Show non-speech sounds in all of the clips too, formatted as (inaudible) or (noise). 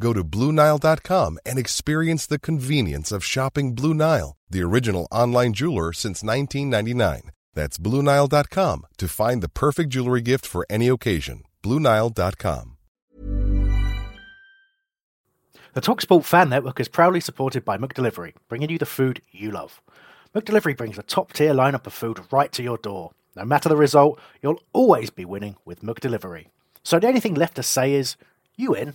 Go to BlueNile.com and experience the convenience of shopping Blue Nile, the original online jeweler since 1999. That's BlueNile.com to find the perfect jewelry gift for any occasion. BlueNile.com. The TalkSport Fan Network is proudly supported by McDelivery, bringing you the food you love. McDelivery brings a top tier lineup of food right to your door. No matter the result, you'll always be winning with McDelivery. So the only thing left to say is, you in?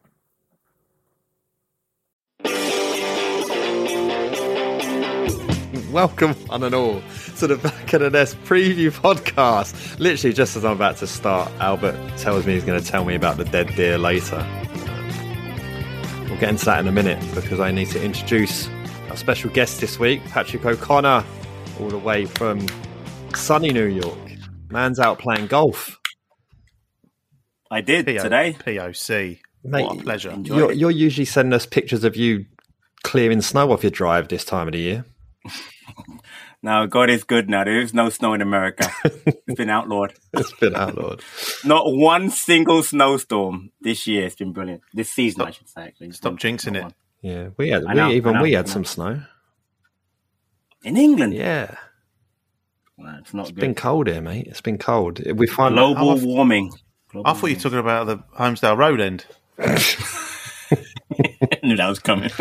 Welcome, one and all, to the Back of the Nest preview podcast. Literally, just as I'm about to start, Albert tells me he's going to tell me about the dead deer later. We'll get into that in a minute because I need to introduce our special guest this week, Patrick O'Connor, all the way from sunny New York. Man's out playing golf. I did P- today. POC. Mate, what a pleasure. You're, you're usually sending us pictures of you clearing snow off your drive this time of the year. Now God is good. Now there is no snow in America. (laughs) it's been outlawed. It's been outlawed. Not one single snowstorm this year. It's been brilliant. This season, I should say. Actually, Stop jinxing it. one. Yeah, we had I know, even know, we had some snow. in England. Yeah, Well, it's not it's good. been cold here, mate. It's been cold. We find Global I'm warming. Global I thought you were talking about the Holmesdale Road end. (laughs) I knew that was coming. (laughs)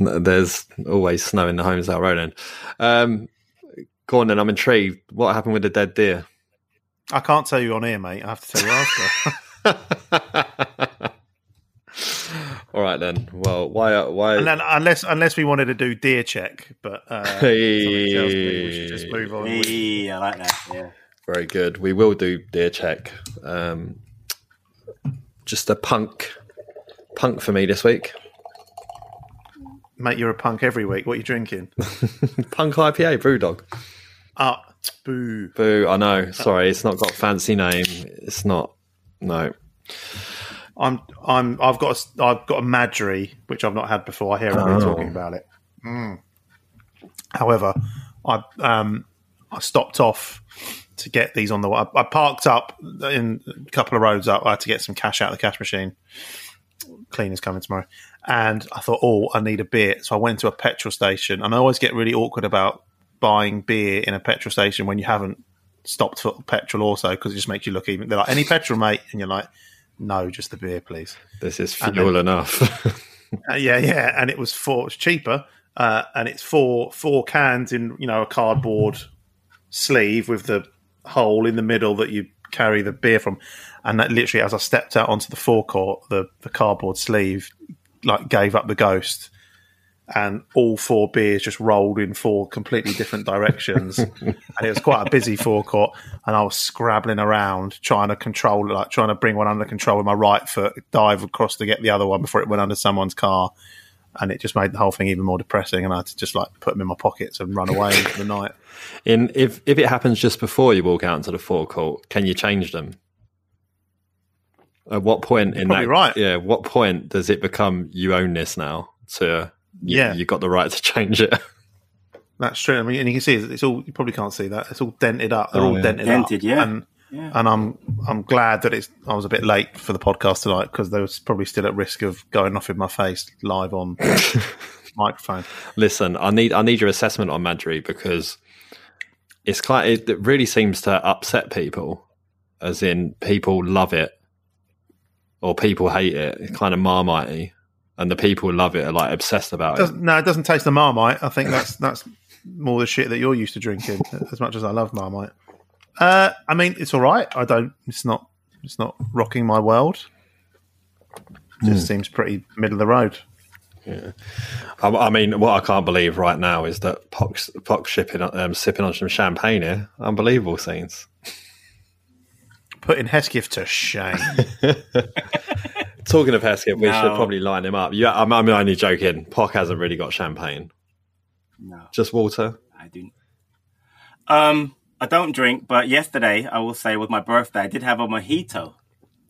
there's always snow in the homes Road end. Um, go on then. I'm intrigued. What happened with the dead deer? I can't tell you on here, mate. I have to tell you after. (laughs) All right then. Well, why? Why? and then, unless unless we wanted to do deer check, but uh, somebody tells me we should just move on. with- I like that. Yeah. Very good. We will do deer check. Um, just a punk, punk for me this week. Mate, you're a punk every week. What are you drinking? (laughs) Punk IPA, Brewdog. Ah, boo. Boo. I know. Sorry, it's not got a fancy name. It's not. No. I'm I'm I've got a, I've got a Madri, which I've not had before. I hear everyone Oh. talking about it. Mm. However, I um I stopped off to get these on the. I, I parked up in a couple of roads up. I had to get some cash out of the cash machine. Cleaner's coming tomorrow, and I thought, oh, I need a beer. So I went to a petrol station, and I always get really awkward about buying beer in a petrol station when you haven't stopped for petrol also because it just makes you look even. They're like, any petrol, mate, and you're like. No, just the beer, please. This is fuel then- enough. (laughs) Uh, yeah, yeah, and it was four. It's cheaper, uh, and it's four four cans in you know a cardboard sleeve with the hole in the middle that you carry the beer from. And that literally, as I stepped out onto the forecourt, the the cardboard sleeve like gave up the ghost, and all four beers just rolled in four completely different directions. (laughs) and it was quite a busy forecourt, and I was scrabbling around trying to control, like trying to bring one under control with my right foot, dive across to get the other one before it went under someone's car, and it just made the whole thing even more depressing. And I had to just like put them in my pockets and run away into the night. (laughs) in if if it happens just before you walk out into the forecourt, can you change them? At what point in that? right. Yeah. What point does it become you own this now? To you, Yeah. you got the right to change it. (laughs) That's true. I mean, and you can see it's it's all. You probably can't see that. It's all dented up. They're Oh, all yeah. dented, Dented, up. yeah. And Yeah. and I'm I'm glad that it's. I was a bit late for the podcast tonight because they was probably still at risk of going off in my face live on (laughs) microphone. Listen, I need I need your assessment on Madri because it's quite it, it really seems to upset people, as in people love it or people hate it. It's kind of marmitey, and the people who love it are like obsessed about it. Doesn't, no, it doesn't taste the Marmite. I think that's that's more the shit that you're used to drinking. As much as I love Marmite, uh, I mean, it's all right. I don't. It's not. It's not rocking my world. just seems pretty middle of the road. I, I mean, what I can't believe right now is that Pox, Pox shipping, um, sipping on some champagne here. Unbelievable scenes. Putting Hesketh to shame. (laughs) Talking of Hesketh, we No. should probably line him up. Yeah, I'm, I'm only joking. Pock hasn't really got champagne, No, just water. I do. Um, I don't drink, but yesterday I will say was my birthday. I did have a mojito,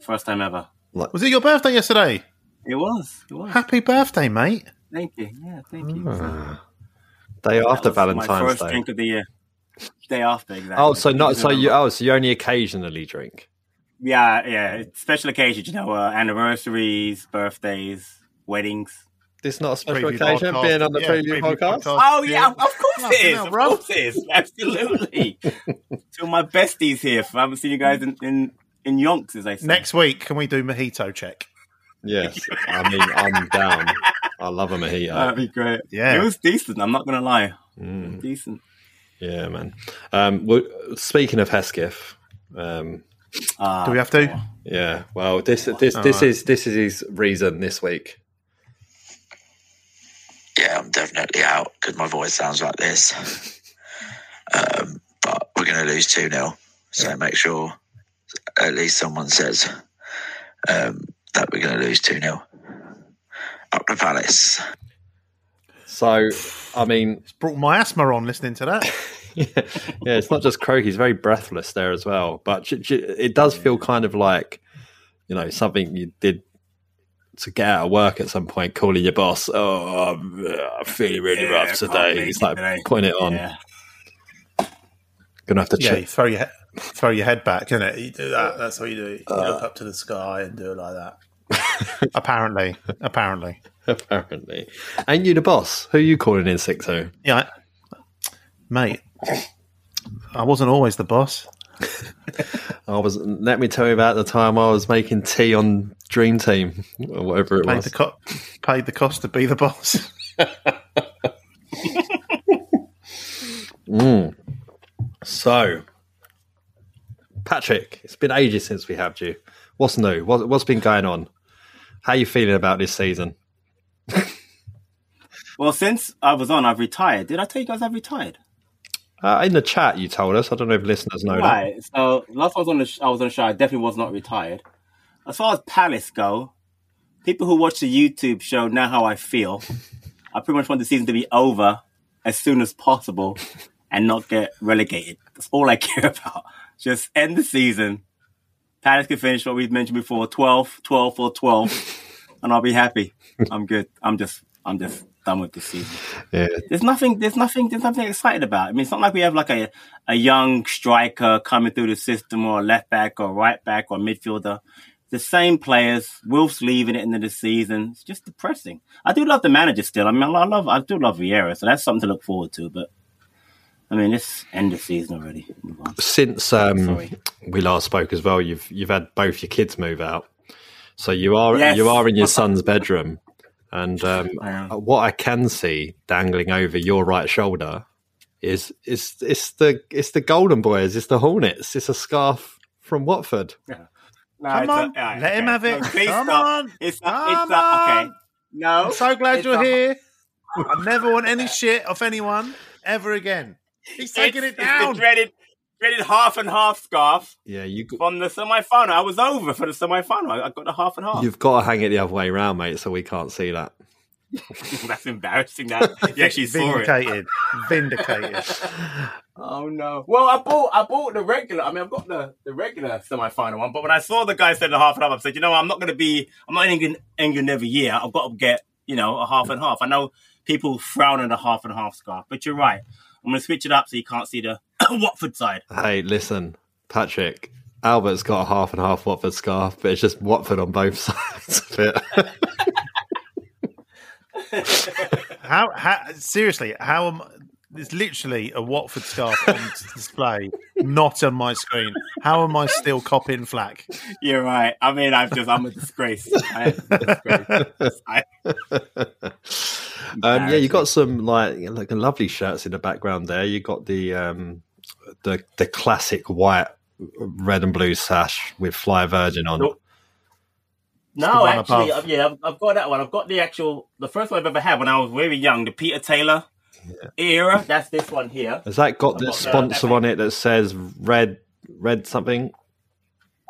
first time ever. Was it your birthday yesterday? It was. It was. Happy birthday, mate. Thank you. Yeah, thank you. Day That after was my Valentine's first Day. drink of the year. Day after, exactly. Oh, so not so you. Oh, so you only occasionally drink. Yeah, yeah. Special occasions, you know, uh, anniversaries, birthdays, weddings. This not a special Preview occasion podcast. being on the Yeah, preview, preview podcast. podcast. Oh yeah, of course it Fucking Of bro. course it is. (laughs) Absolutely. Two of my besties here. I haven't seen you guys in in, in yonks, as they say. Next week, can we do mojito check? Yes, I mean I'm down. I love a mojito. That'd be great. Yeah. it was decent. I'm not gonna lie. Mm. Decent. Yeah, man. Um, well, speaking of Hesketh, um, Ah, Do we have to? yeah. Well, this this All this right. is this is his reason this week. yeah, I'm definitely out because my voice sounds like this. um, but we're going to lose 2 0. So make sure at least someone says um, that we're going to lose 2 0. Up the Palace. So, I mean, it's Brought my asthma on listening to that. (laughs) yeah, it's not just croaky; he's very breathless there as well. But j- j- it does feel kind of like, you know, something you did to get out of work at some point, calling your boss. Oh, I'm, uh, I'm feeling really Yeah, rough today. make He's like today. putting it on. Yeah. Gonna have to yeah, you throw your he- throw your head back, innit? You do that. That's what you do. You look up to the sky and do it like that. (laughs) apparently, apparently, (laughs) Apparently, ain't you the boss? Who are you calling in sick to? Oh? yeah, mate. I wasn't always the boss. (laughs) I was. Let me tell you about the time I was making tea on Dream Team or whatever it Paid was. the co- paid the cost to be the boss. (laughs) Mm. So, Patrick, it's been ages since we had you. What's new? What, what's been going on? How are you feeling about this season? Well, since I was on, I've retired. Did I tell you guys I've retired? Uh, in the chat, you told us. I don't know if listeners know that. So last time I was on the sh- I was on the show. I definitely was not retired. As far as Palace go, people who watch the YouTube show know how I feel. I pretty much want the season to be over as soon as possible and not get relegated. That's all I (laughs) care about. Just end the season. Palace can finish what we've mentioned before 12, 12 or 12, and I'll be happy. I'm good. I'm just, I'm just done with this season Yeah, there's nothing there's nothing there's nothing excited about. I mean it's not like we have like a a young striker coming through the system or a left back or right back or midfielder. The same players, Wolves leaving it into the season. It's just depressing. I do love the manager still. I mean I love I do love Vieira, so that's something to look forward to, but I mean it's end of season already. Since um, we last spoke as well, you've you've had both your kids move out, so you are Yes. you are in your (laughs) son's bedroom, and um, I what I can see dangling over your right shoulder is is it's the it's the Golden Boys, it's the Hornets, it's a scarf from Watford. (laughs) No, Come it's a- on, all right, let him have it. No, Come stop. on. It's a, Come it's a, okay. on. No. I'm so glad you're a- here. I never want (laughs) any shit off anyone ever again. He's taking it's, it down. It's the dreaded, dreaded half and half scarf Yeah, you got... from the semi final. I was over for the semi final. I I got the half and half. you've got to hang it the other way around, mate, so we can't see that. (laughs) That's embarrassing. That you actually saw it. Vindicated. Vindicated. (laughs) Oh no. Well, I bought I bought the regular. I mean, I've got the the regular semi final one. But when I saw the guy said the half and half, I said, you know, what, I'm not going to be. I'm not in England, England every year. I've got to get you know a half and half. I know people frown at a half and half scarf, but you're right. I'm going to switch it up so you can't see the (coughs) Watford side. Hey, listen, Patrick. Albert's got a half and half Watford scarf, but it's just Watford on both (laughs) sides of it. (laughs) How, how seriously? How am? There's literally a Watford scarf on display, not on my screen. How am I still copying flack? You're right. I mean, I've just I'm a disgrace. I am a disgrace. (laughs) I, Um, yeah, you got some like like lovely shirts in the background there. You got the um, the the classic white, red and blue sash with Fly Virgin on. Nope. No, actually, above. I've, yeah, I've, I've got that one. I've got the actual, the first one I've ever had when I was very young, the Peter Taylor era. That's this one here. Has that got the got sponsor that- on it that says red red something?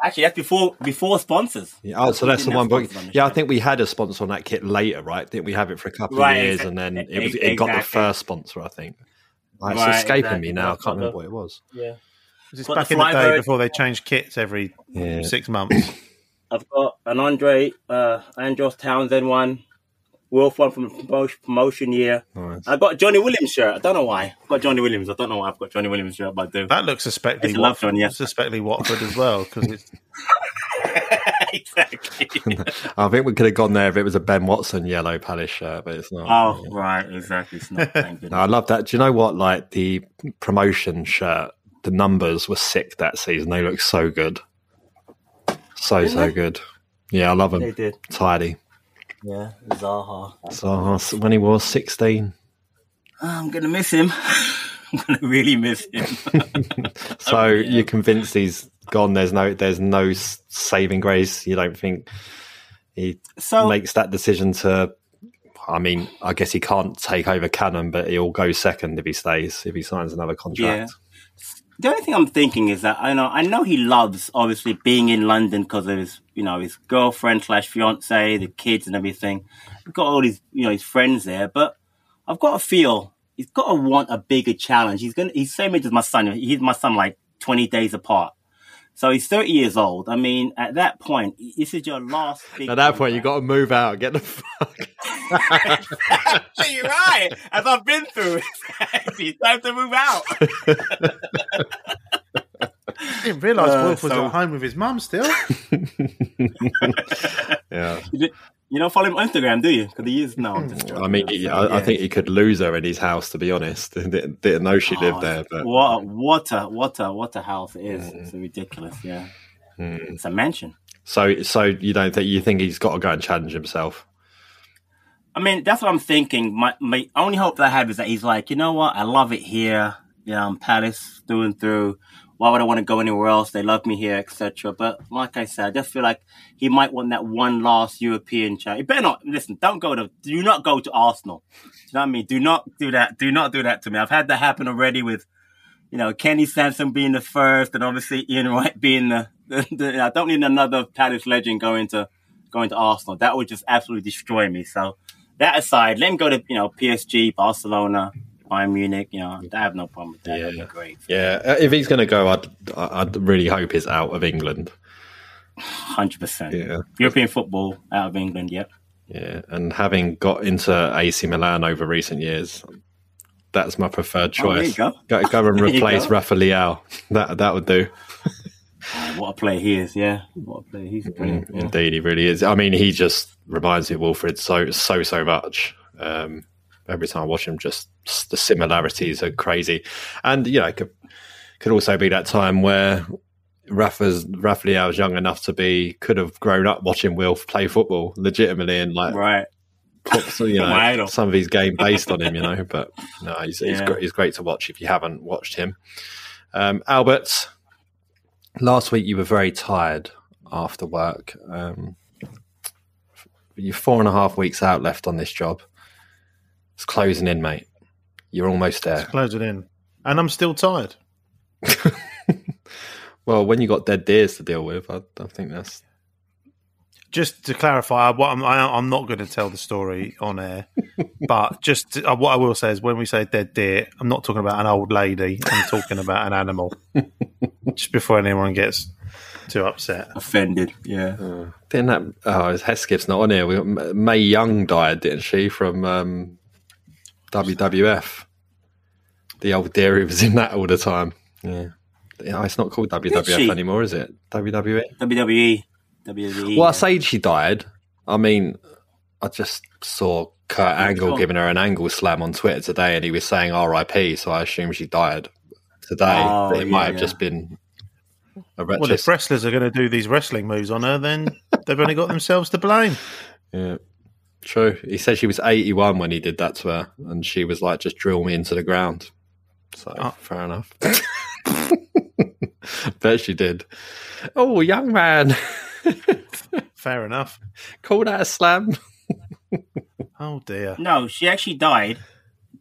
Actually, that's before before sponsors. Yeah, oh, so We that's the one. have But on the yeah, I think we had a sponsor on that kit later, right? Didn't we have it for a couple Right, of years, exa- and then it was it got the first sponsor, I think. Like, Right, it's escaping exactly. me now. I can't remember what it was. Yeah. This is back the in the day Flybird. before they changed kits every Yeah. six months. (coughs) I've got an Andre uh, Andros Townsend one, Wolf one from promotion, promotion year. Nice. I got a Jonny Williams shirt. I don't know why. I've got Jonny Williams. I don't know why I've got Jonny Williams shirt, but I do. That looks suspectly It's a love Watford, one, yeah. suspectly Watford as well because it's (laughs) (laughs) exactly. I think we could have gone there if it was a Ben Watson yellow Palace shirt, but it's not. oh, right. Exactly. It's not. (laughs) No. I love that. Do you know what? Like the promotion shirt, the numbers were sick that season. They look so good, so so good. Yeah, I love them. They did. Tidy. Yeah. Zaha. Uh, when he was sixteen, I'm going to miss him. (laughs) I'm going to really miss him. (laughs) (laughs) so oh, you're convinced he's gone. There's no, there's no saving grace. You don't think he So, makes that decision to. I mean, I guess he can't take over Cannon, but he'll go second if he stays. If he signs another contract. the only thing I'm thinking is that I know I know he loves obviously being in London because of his you know his girlfriend slash fiance, the kids and everything. He's got all his you know his friends there, but I've got a feel he's got to want a bigger challenge. He's gonna he's same age as my son. He's my son like 20 days apart. So he's 30 years old. I mean, at that point, this is your last. Big At that point, you contract. got to move out. Get the fuck. You're right. As I've been through, it's time to move out. I (laughs) didn't realise Uh, Wolf was so- at home with his mum still. (laughs) yeah. You di- don't follow him on Instagram, do you? Because he is no. I'm hmm. just. I mean, he- I, I think he could lose her in his house. To be honest, (laughs) didn't, didn't know she lived Oh, there. But What a, what a what a what a house it is. It's hmm. ridiculous. Yeah, hmm. it's a mansion. so, so you don't think you think he's got to go and challenge himself? I mean, that's what I'm thinking. My my only hope that I have is that he's like, you know what? I love it here. Yeah, I'm Palace through and through. Why would I want to go anywhere else? They love me here, etc. But like I said, I just feel like he might want that one last European chance. You better not listen. Don't go to. Do not go to Arsenal. Do you know what I mean? Do not do that. Do not do that to me. I've had that happen already with, you know, Kenny Sansom being the first, and obviously Ian Wright being the. the, the I don't need another Palace legend going to going to Arsenal. That would just absolutely destroy me. So that aside, let him go to you know PSG, Barcelona, Bayern Munich. You know, I have no problem with that. That'd be great. Yeah, uh, if he's going to go, I'd I'd really hope he's out of England. Hundred percent. Yeah. European football out of England. Yep. Yeah, and having got into AC Milan over recent years, that's my preferred Oh, choice. go. go. go and (laughs) replace. Rafa Leao. That that would do. Oh, what a player he is. Yeah. What a player he's brilliant. Yeah. Indeed, he really is. I mean, he just reminds me of Wilfried so so so much. Um, every time I watch him, just the similarities are crazy, and you know, it could could also be that time where Rafa's Rafa Leao was young enough to be could have grown up watching Wilf play football legitimately and like Right. put some, you (laughs) know some of his game based on him, you know. But (laughs) no, he's he's, great, he's great to watch if you haven't watched him. Um, Albert, last week you were very tired after work. Um, you're four and a half weeks out left on this job. It's closing in, mate. You're almost there. Close it in. And I'm still tired. (laughs) Well, when you got dead deers to deal with, I, I think that's Just to clarify, what I'm, I, I'm not going to tell the story on air, (laughs) but just to, uh, what I will say is when we say dead deer, I'm not talking about an old lady. I'm talking about an animal. (laughs) just before anyone gets too upset. Offended. Yeah. didn't that. Oh, Hesketh's not on here. We got, Mae Young died, didn't she, from um, WWF? The old deer who was in that all the time. Yeah. Yeah, it's not called WWF anymore, is it? WWE. WWE. WWE. Well, I say she died. I mean, I just saw Kurt Angle giving her an angle slam on Twitter today, and he was saying RIP, so I assume she died today. Oh, but it might have yeah. just been a Well, if wrestlers are going to do these wrestling moves on her, then they've only got themselves to blame. (laughs) Yeah, true. He said she was 81 when he did that to her, and she was like, just drill me into the ground. So, Oh. fair enough. (laughs) Bet she did. Oh, young man. (laughs) Fair enough. Call that a slam. (laughs) Oh dear. No, she actually died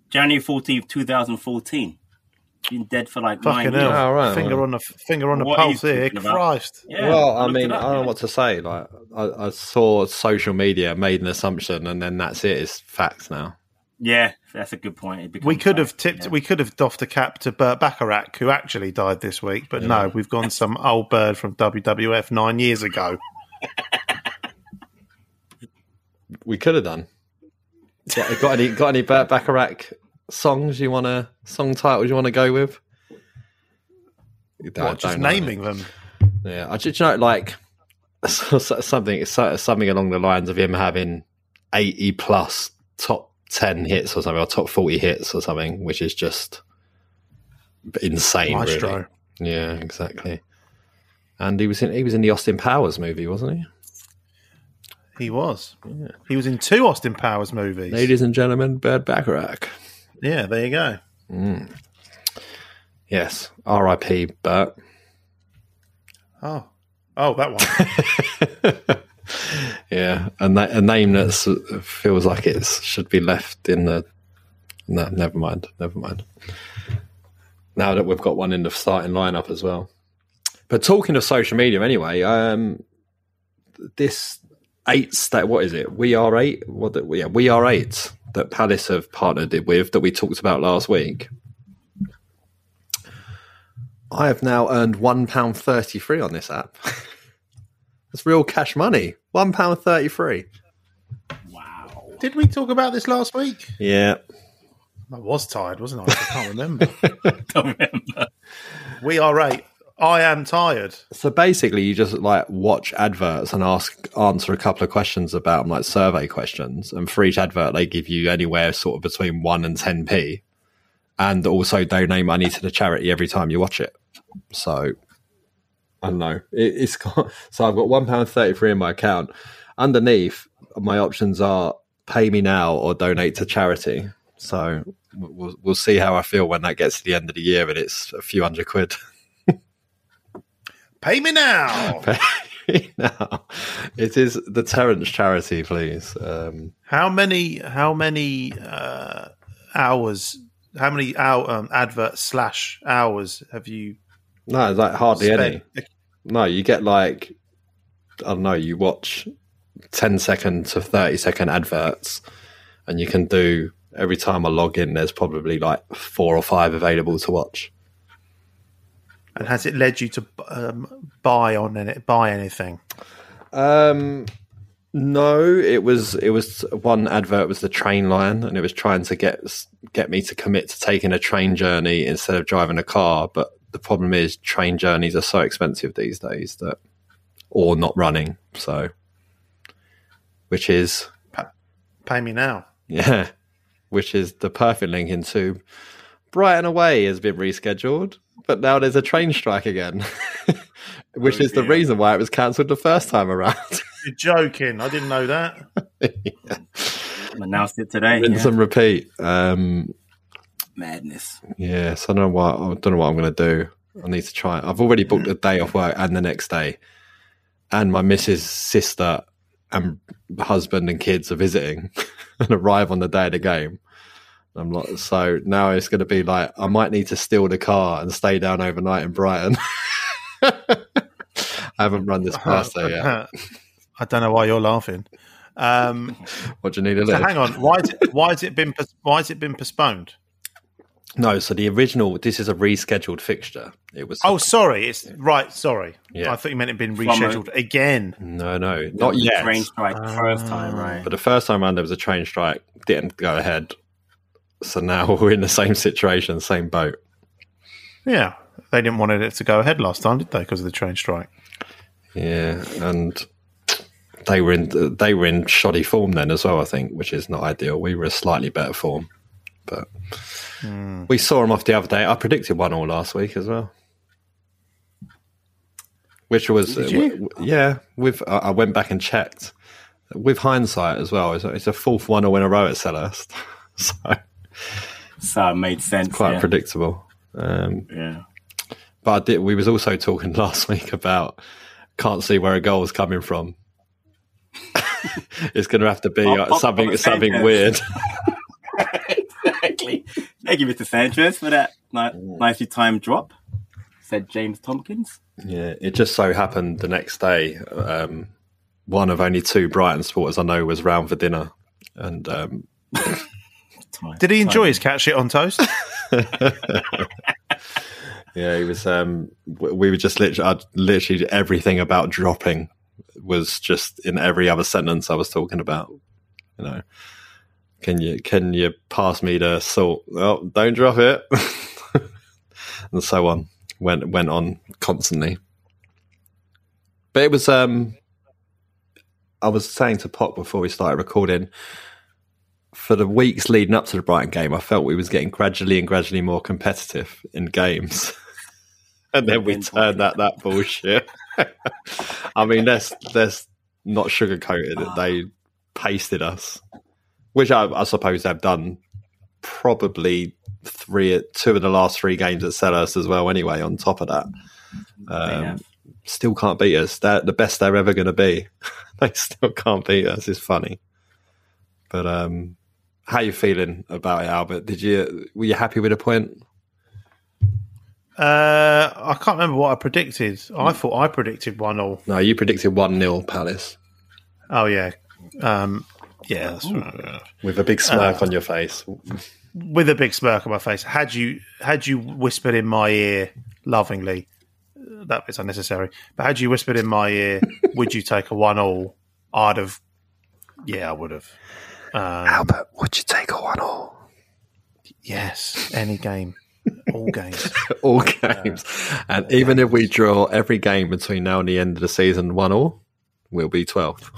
January 14th, 2014. Been dead for like Fucking nine hell. years. Oh, right, finger well. on the finger on the What pulse here. about? Christ. Yeah, well, I mean, up, I don't know what to say. Like, I, I saw social media made an assumption, and then that's it. It's facts now. Yeah, that's a good point. We becomes could have tipped. yeah. We could have doffed a cap to Burt Bacharach, who actually died this week. But no, we've gone some old bird from WWF nine years ago. We could have done. Got, got any got any Burt Bacharach songs you want to song titles you want to go with? What, just naming them. Yeah, I just you know like (laughs) something something along the lines of him having eighty plus top ten hits or something, or top forty hits or something, which is just insane. Maestro. Really. Yeah, exactly. And he was in he was in the Austin Powers movie, wasn't he? He was. He was in two Austin Powers movies. Ladies and gentlemen, Burt Bacharach. Yeah, there you go. Mm. Yes, R.I.P. Burt. Oh, oh, that one. (laughs) Yeah, a, a name that feels like it should be left in the. No, never mind. Never mind. Now that we've got one in the starting lineup as well. But talking of social media, anyway, um, this eight state. What is it? WeAre8. What? The, yeah, WeAre8 that Palace have partnered it with that we talked about last week. I have now earned one pound thirty three on this app. (laughs) That's real cash money. One pound thirty three. Wow! Did we talk about this last week? Yeah. I was tired, wasn't I? I can't remember. (laughs) Don't remember. WeAre8. I am tired. So basically, you just like watch adverts and ask answer a couple of questions about 'em, like survey questions, and for each advert, they give you anywhere sort of between one and ten p, and also donate money to the charity every time you watch it. So I don't know. It, it's (laughs) got so I've got one pound thirty three in my account. Underneath, my options are pay me now or donate to charity. So we'll we'll see how I feel when that gets to the end of the year and it's a few hundred quid. (laughs) Pay me now. (laughs) pay- now, it is the Terence charity, please. Um, How many? How many uh, hours? How many hour, um, advert slash hours have you no, like hardly any. No, you get like I don't know. You watch 10 second to 30 second adverts, and you can do every time I log in. There's probably like four or five available to watch. And has it led you to um, buy on it? Buy anything? Um, no, it was it was one advert was the train line, and it was trying to get get me to commit to taking a train journey instead of driving a car. But the problem is, train journeys are so expensive these days that, or not running. So, which is Pay me now. yeah, which is the perfect link into Brighton away has been rescheduled, but now there's a train strike again, (laughs) which is the reason why it was cancelled the first time around. (laughs) You're joking. I didn't know that. (laughs) Announced it today. Rinse yeah. and repeat. Um, Madness. yeah, so I don't know what I don't know what I'm going to do. I need to try. I've already booked a day off work and the next day, and my missus' sister and husband and kids are visiting (laughs) and arrive on the day of the game. I'm like, so now it's going to be like I might need to steal the car and stay down overnight in Brighton. (laughs) I haven't run this past there yet. (laughs) I don't know why you're laughing. Um, What do you need to so live? hang on. Why? Is it, why has it been? Why has it been postponed? No, so the original. This is a rescheduled fixture. It was. Oh, sorry. It's right. Sorry. Yeah. I thought you meant it'd been From a- rescheduled again. no, no, not yet. Train strike ah. first time, right? But the first time around, there was a train strike, didn't go ahead. So now (laughs) we're in the same situation, same boat. Yeah, they didn't want it to go ahead last time, did they? Because of the train strike. Yeah, and they were in they were in shoddy form then as well. I think, which is not ideal. We were a slightly better form, but we saw them off the other day. I predicted one all last week as well. Which was, Did you? w- w- yeah. With I I went back and checked. With hindsight as well, it's a, it's a fourth one in a row at Selhurst, (laughs) so So it made sense. quite yeah. predictable. Um, yeah. But I did, we was also talking (laughs) last week about can't see where a goal is coming from. (laughs) it's going to have to be uh, pop something something weird. Exactly. Thank you, Mr. Sanchez, for that ni- nicely timed drop. Said James Tomkins. Yeah, it just so happened the next day, um, one of only two Brighton supporters I know was round for dinner, and um, (laughs) Did he enjoy his cat shit on toast? (laughs) yeah, he was. Um, we were just literally, I'd, literally everything about dropping was just in every other sentence I was talking about. You know, can you can you pass me the salt? Oh, don't drop it, (laughs) and so on. Went went on constantly. But it was um I was saying to Pop before we started recording, for the weeks leading up to the Brighton game, I felt we was getting gradually and gradually more competitive in games. (laughs) and then we turned that that bullshit. (laughs) I mean, let's let's not sugarcoated. They pasted us, which I, I suppose they've done probably three, two of the last three games at Selhurst as well. Anyway, on top of that, um, still can't beat us. They're the best they're ever going to be. (laughs) they still can't beat us. It's funny, but um, how you feeling about it, Albert? Did you were you happy with the point? Uh, I can't remember what I predicted. I thought I predicted one all. No, you predicted one 0 Palace Oh yeah, um, yeah. That's right. with a big smirk on your face. With a big smirk on my face. Had you had you whispered in my ear lovingly, uh, that bit's unnecessary. But had you whispered in my ear, (laughs) would you take a one all? I'd have. Yeah, I would have. Um, Albert, would you take a one all? yes, any game, all games. (laughs) All games, and even if we draw every game between now and the end of the season one all, we'll be twelfth.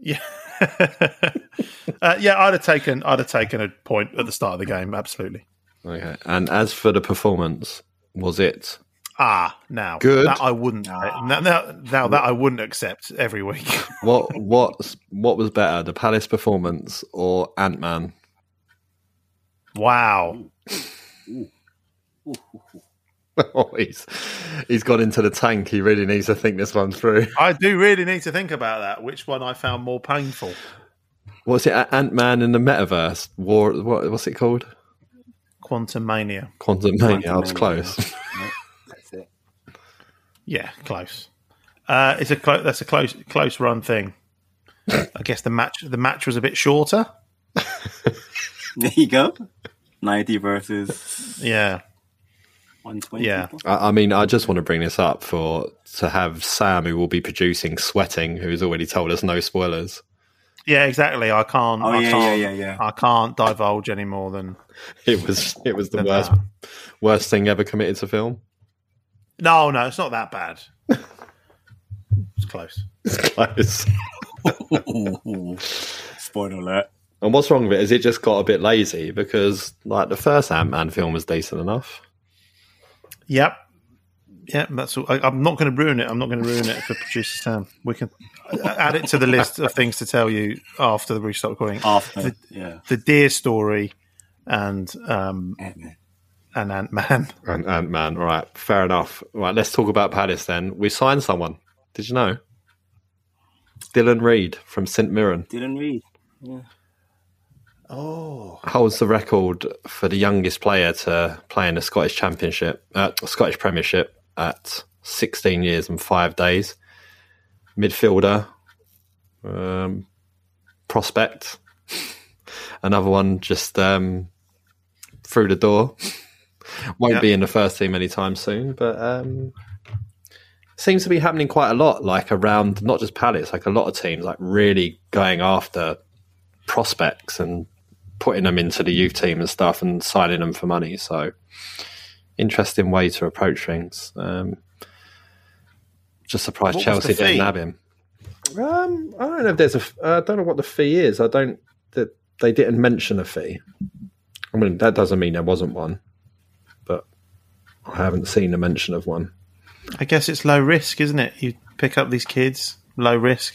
Yeah. (laughs) (laughs) uh, yeah, I'd have taken I'd have taken a point at the start of the game, absolutely. Okay. And as for the performance, was it Ah, now Good. that I wouldn't now, now, now that I wouldn't accept every week. (laughs) what what what was better, the Palace performance or Ant Man? wow. (laughs) oh, he's he's gone into the tank. He really needs to think this one through. (laughs) I do really need to think about that. Which one I found more painful? What's it? Ant Man in the metaverse? War? What, what's it called? Quantumania. Quantum Mania. I was close. (laughs) That's it. Yeah, close. Uh, it's a clo- that's a close close run thing. I guess the match the match was a bit shorter. There you go. 90 versus Yeah, 120. Yeah. people. I, I mean, I just want to bring this up for to have Sam, who will be producing Sweating, who's already told us no spoilers. yeah, exactly. I can't. Oh, I yeah, can't, yeah, yeah, yeah. I can't divulge any more than It was it was the worst that. worst thing ever committed to film. No, no, it's not that bad. (laughs) It's close. It's close. (laughs) Spoiler alert. And what's wrong with it? Is it just got a bit lazy? Because like the first Ant Man film was decent enough. Yep. Yeah, that's all. I, I'm not going to ruin it. I'm not going to ruin it for producer Sam. We can add it to the list of things to tell you after we start recording. After. The, yeah. the deer story and um, Ant-Man. and Ant Man. And Ant Man. All right, fair enough. Right, let's talk about Palace then. We signed someone. Did you know? Dylan Reid from St Mirren Dylan Reid. read. Oh, holds the record for the youngest player to play in the Scottish Championship, uh, Scottish Premiership at 16 years and five days. Midfielder, um, prospect. Another one just um, through the door. Won't Yeah. be in the first team anytime soon, but um, seems to be happening quite a lot. Like around not just Palace, like a lot of teams, like really going after prospects and putting them into the youth team and stuff and signing them for money. So interesting way to approach things. Um, just surprised What Chelsea didn't nab him. Um, I don't know if there's a. f- I don't know what the fee is. I don't. That they didn't mention a fee. I mean, that doesn't mean there wasn't one, but I haven't seen a mention of one. I guess it's low risk, isn't it? You pick up these kids, low risk.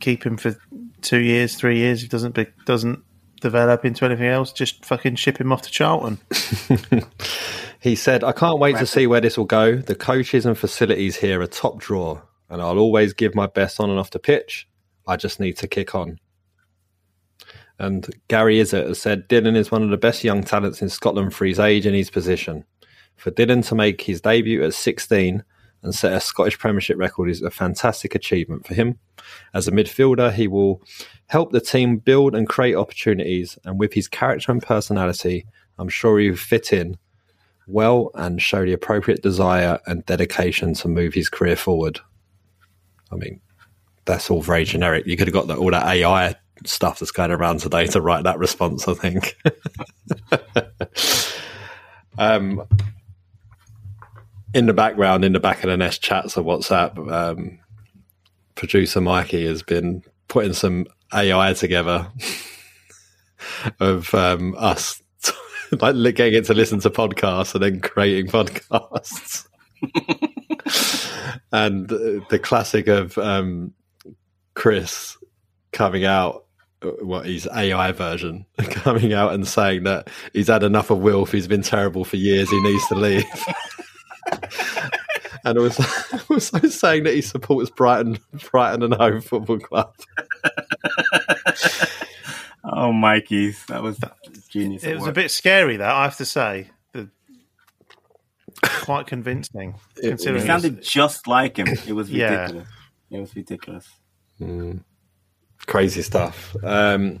Keep him for two years, three years. He doesn't be, doesn't develop into anything else, just fucking ship him off to Charlton. (laughs) He said, I can't wait to see where this will go. The coaches and facilities here are top drawer. and I'll always give my best on and off the pitch. I just need to kick on. And Gary Issott has said Dylan is one of the best young talents in Scotland for his age and his position. For Dylan to make his debut at 16 and set a Scottish Premiership record is a fantastic achievement for him. As a midfielder, he will help the team build and create opportunities, and with his character and personality, I'm sure he will fit in well and show the appropriate desire and dedication to move his career forward. I mean, that's all very generic. You could have got the, all that AI stuff that's going around today to write that response, I think. (laughs) um, in the background, in the back of the Nest chats of WhatsApp, um, producer Mikey has been putting some AI together (laughs) of um, us (laughs) like getting it to listen to podcasts and then creating podcasts. (laughs) and the classic of um, Chris coming out, what his AI version coming out and saying that he's had enough of Wilf, he's been terrible for years, he needs to leave. (laughs) and also, (laughs) also saying that he supports Brighton, Brighton and Hove Football Club. oh, Mikey's that was genius. It was work. a bit scary, that I have to say. The, quite convincing. it, considering it sounded just like him. It was ridiculous. Yeah. It was ridiculous. Mm. Crazy stuff. Um,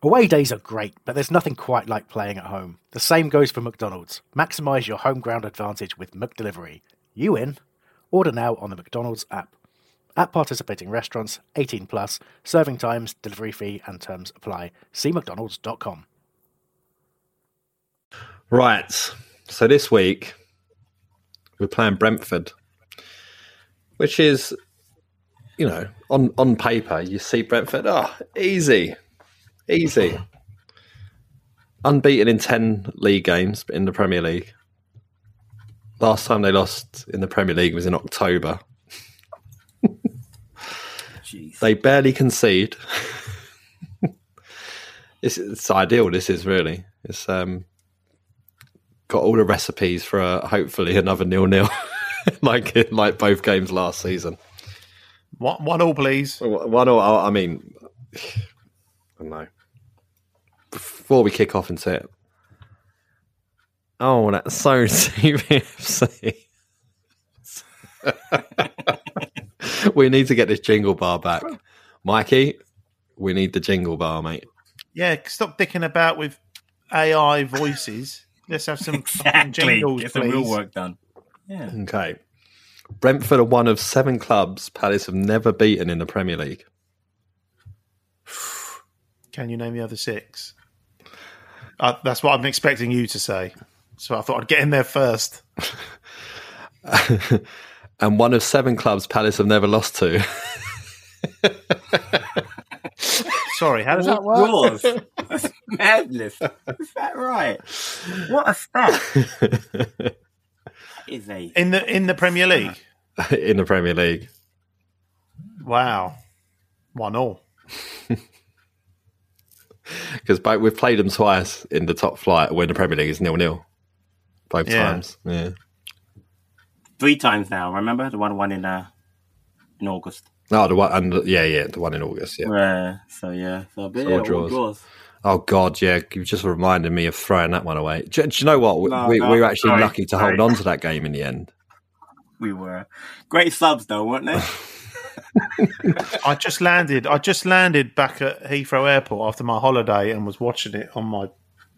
Away days are great, but there's nothing quite like playing at home. The same goes for McDonald's. Maximise your home ground advantage with McDelivery. You in? Order now on the McDonald's app. At participating restaurants, 18 plus, serving times, delivery fee, and terms apply. See McDonald's.com. Right. So this week, we're playing Brentford, which is, you know, on, on paper, you see Brentford, oh, easy Easy. Unbeaten in 10 league games in the Premier League. Last time they lost in the Premier League was in October. they barely concede. (laughs) it's, it's, ideal, this is really. It's um, got all the recipes for uh, hopefully another nil nil, like (laughs) like both games last season. One, one all, please. One all. I mean, (sighs) I don't know before we kick off into it. Oh, that's so CPFC. we need to get this jingle bar back. Mikey, we need the jingle bar, mate. Yeah, stop dicking about with AI voices. Let's have some exactly. jingles, Get some real work done. Yeah. Okay. Brentford are one of seven clubs Palace have never beaten in the Premier League. Can you name the other six? Uh, that's what I'm expecting you to say. So I thought I'd get in there first. (laughs) and one of seven clubs Palace have never lost to. (laughs) Sorry, how does that work? (laughs) That's madness. Is that right? What a stat! is a in the in the Premier League. in the Premier League. Wow, one all (laughs) because we've played them twice in the top flight when the Premier League is nil nil, both yeah. times. Yeah, three times now. Remember the one one in uh, in August. No, oh, the one and yeah, yeah, the one in August. Yeah. Uh, so yeah, so, so yeah, draws. draws. Oh God, yeah! You just reminded me of throwing that one away. Do, do you know what? No, we, no, we, were actually sorry, lucky to sorry. hold on to that game in the end. We were great subs, though, weren't they? (laughs) I just landed. I just landed back at Heathrow Airport after my holiday and was watching it on my